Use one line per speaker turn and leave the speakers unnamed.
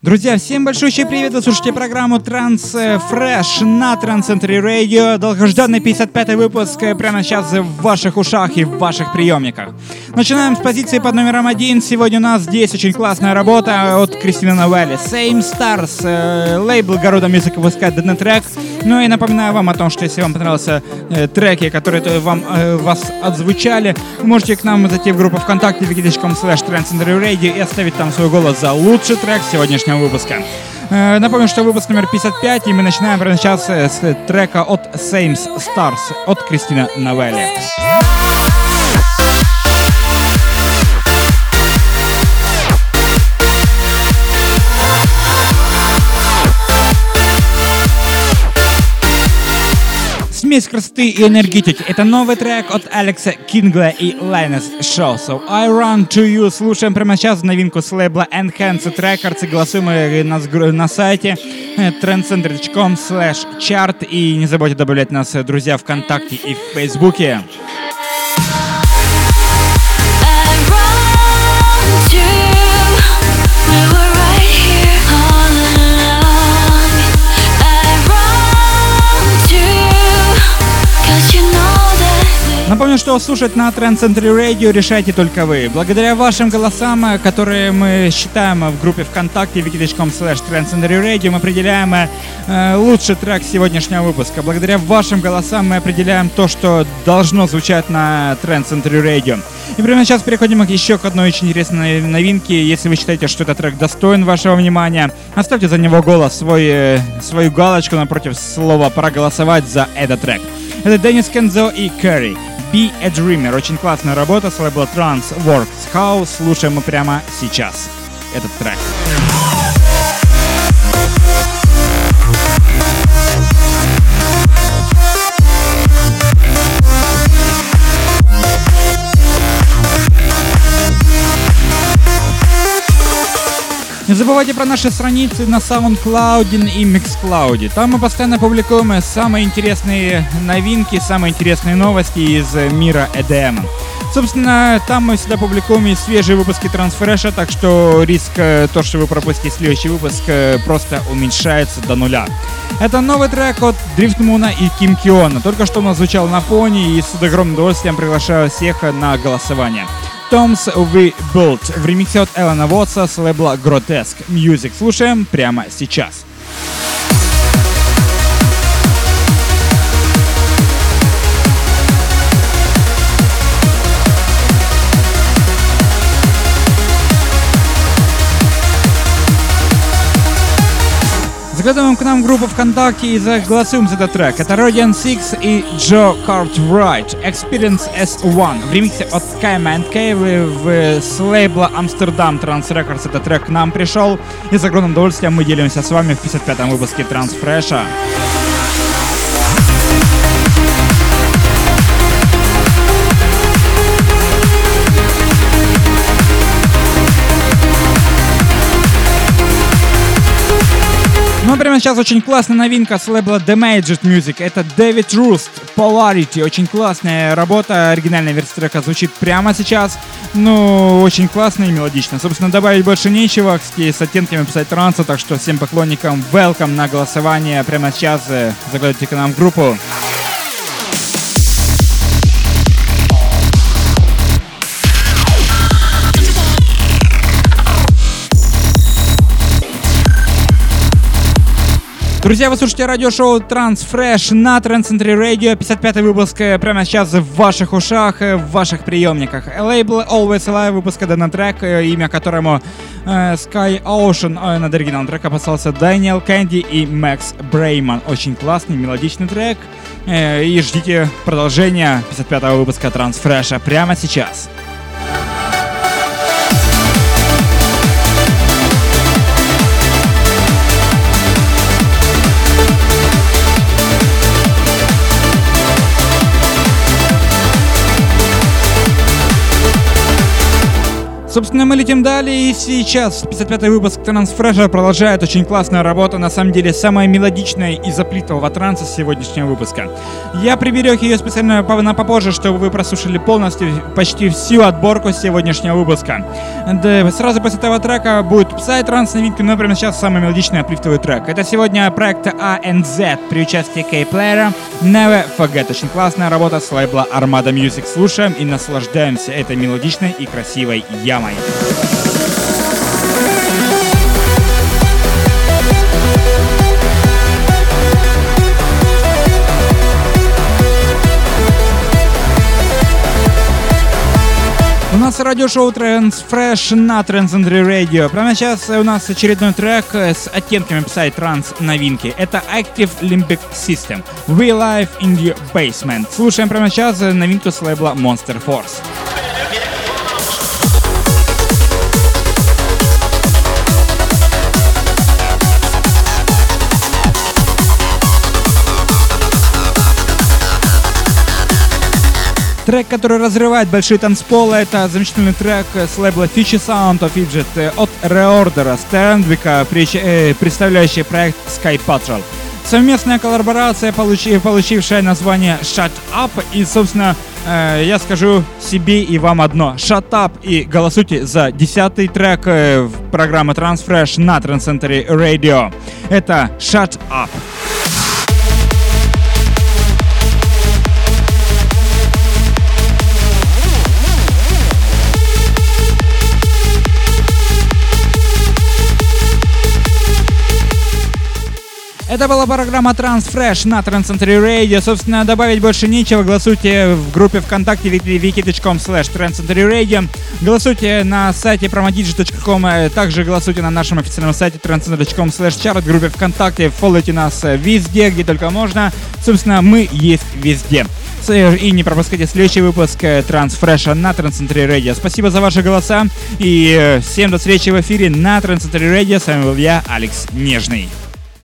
Друзья, всем большущий привет! Вы слушаете программу Транс Fresh на Трансцентре Radio. Долгожданный 55-й выпуск прямо сейчас в ваших ушах и в ваших приемниках. Начинаем с позиции под номером один. Сегодня у нас здесь очень классная работа от Кристины Новелли. Same Stars, э, лейбл Города Music выпускает данный трек. Ну и напоминаю вам о том, что если вам понравился э, треки, которые вам, э, вас отзвучали, можете к нам зайти в группу ВКонтакте wiki.com slash Radio и оставить там свой голос за лучший трек сегодняшнего выпуска. Э, напомню, что выпуск номер 55, и мы начинаем прямо сейчас э, с трека от Sames Stars от Кристина Новелли. Смесь красоты и энергетики. Это новый трек от Алекса Кингла и Linus Show. So I Run To You. Слушаем прямо сейчас новинку с лейбла Enhanced Records. Голосуем на, на сайте trendcenter.com slash chart. И не забудьте добавлять нас, друзья, ВКонтакте и в Фейсбуке. Что слушать на Trend Center Radio решайте только вы. Благодаря вашим голосам, которые мы считаем в группе ВКонтакте wiki.com slash Radio, мы определяем э, лучший трек сегодняшнего выпуска. Благодаря вашим голосам мы определяем то, что должно звучать на Trend Center Radio. И прямо сейчас переходим еще к одной очень интересной новинке. Если вы считаете, что этот трек достоин вашего внимания, оставьте за него голос, свой, э, свою галочку напротив слова «проголосовать за этот трек». Это Деннис Кензо и Кэрри. Be a Dreamer. Очень классная работа с лейбла Trans Works House. Слушаем мы прямо сейчас этот трек. Не забывайте про наши страницы на SoundCloud и Mixcloud. Там мы постоянно публикуем самые интересные новинки, самые интересные новости из мира EDM. Собственно, там мы всегда публикуем и свежие выпуски Трансфреша, так что риск, э, то, что вы пропустите следующий выпуск, э, просто уменьшается до нуля. Это новый трек от Дрифтмуна и Ким Киона. Только что он звучал на фоне и с огромным удовольствием приглашаю всех на голосование. Toms We Built в ремиксе от Эллена Вотса с лейбла Grotesque Music. Слушаем прямо сейчас. Заглядываем к нам группу ВКонтакте и заголосуем за этот трек. Это Rodian Six и Joe Cartwright. Experience S1 в ремиксе от Skyman Cave в, с лейбла Amsterdam Trans Records. Этот трек к нам пришел. И с огромным удовольствием мы делимся с вами в 55-м выпуске Трансфреша. Ну, прямо сейчас очень классная новинка с лейбла Damaged Music. Это Дэвид Руст, Polarity. Очень классная работа. Оригинальная версия трека звучит прямо сейчас. Ну, очень классно и мелодично. Собственно, добавить больше нечего. С оттенками писать транса. Так что всем поклонникам welcome на голосование. Прямо сейчас э, заглядывайте к нам в группу. Друзья, вы слушаете радиошоу Transfresh на Трансцентре Radio. 55 выпуск э, прямо сейчас в ваших ушах, э, в ваших приемниках. Лейбл Always Alive выпуска данный трек, э, имя которому э, Sky Ocean. Э, над оригиналом трека опасался Дэниел Кэнди и Макс Брейман. Очень классный, мелодичный трек. Э, и ждите продолжения 55 выпуска Трансфреша прямо сейчас. Собственно, мы летим далее, и сейчас 55-й выпуск Трансфреша продолжает очень классная работа, на самом деле самая мелодичная и заплитового транса сегодняшнего выпуска. Я приберег ее специально на попозже, чтобы вы прослушали полностью почти всю отборку сегодняшнего выпуска. Да, сразу после этого трека будет Psy транс новинка, но прямо сейчас самый мелодичный аплифтовый трек. Это сегодня проект ANZ при участии K-Player Never Forget. Очень классная работа с лейбла Armada Music. Слушаем и наслаждаемся этой мелодичной и красивой ямой. Ямой. У нас радиошоу Trans Fresh на Transcendry Radio. Прямо сейчас у нас очередной трек с оттенками Psy-транс новинки. Это Active Limbic System. We Live in the Basement. Слушаем прямо сейчас новинку с лейбла Monster Force. Трек, который разрывает большие танцполы, это замечательный трек с лейбла Future Sound of Egypt э, от Reorder Стерндвика, э, представляющий проект Sky Patrol. Совместная коллаборация, получившая название Shut Up. И, собственно, э, я скажу себе и вам одно. Shut Up и голосуйте за десятый трек программы Transfresh на Transcentury Radio. Это Shut Up. Это была программа Transfresh на Transcentury Radio. Собственно, добавить больше нечего. Голосуйте в группе ВКонтакте wiki.com slash Radio. Голосуйте на сайте promodigit.com. Э, также голосуйте на нашем официальном сайте transcenter.com slash chart группе ВКонтакте. Фолловите нас э, везде, где только можно. Собственно, мы есть везде. И не пропускайте следующий выпуск Трансфреша на Transcentury Radio. Спасибо за ваши голоса и э, всем до встречи в эфире на Transcentury Radio. С вами был я, Алекс Нежный.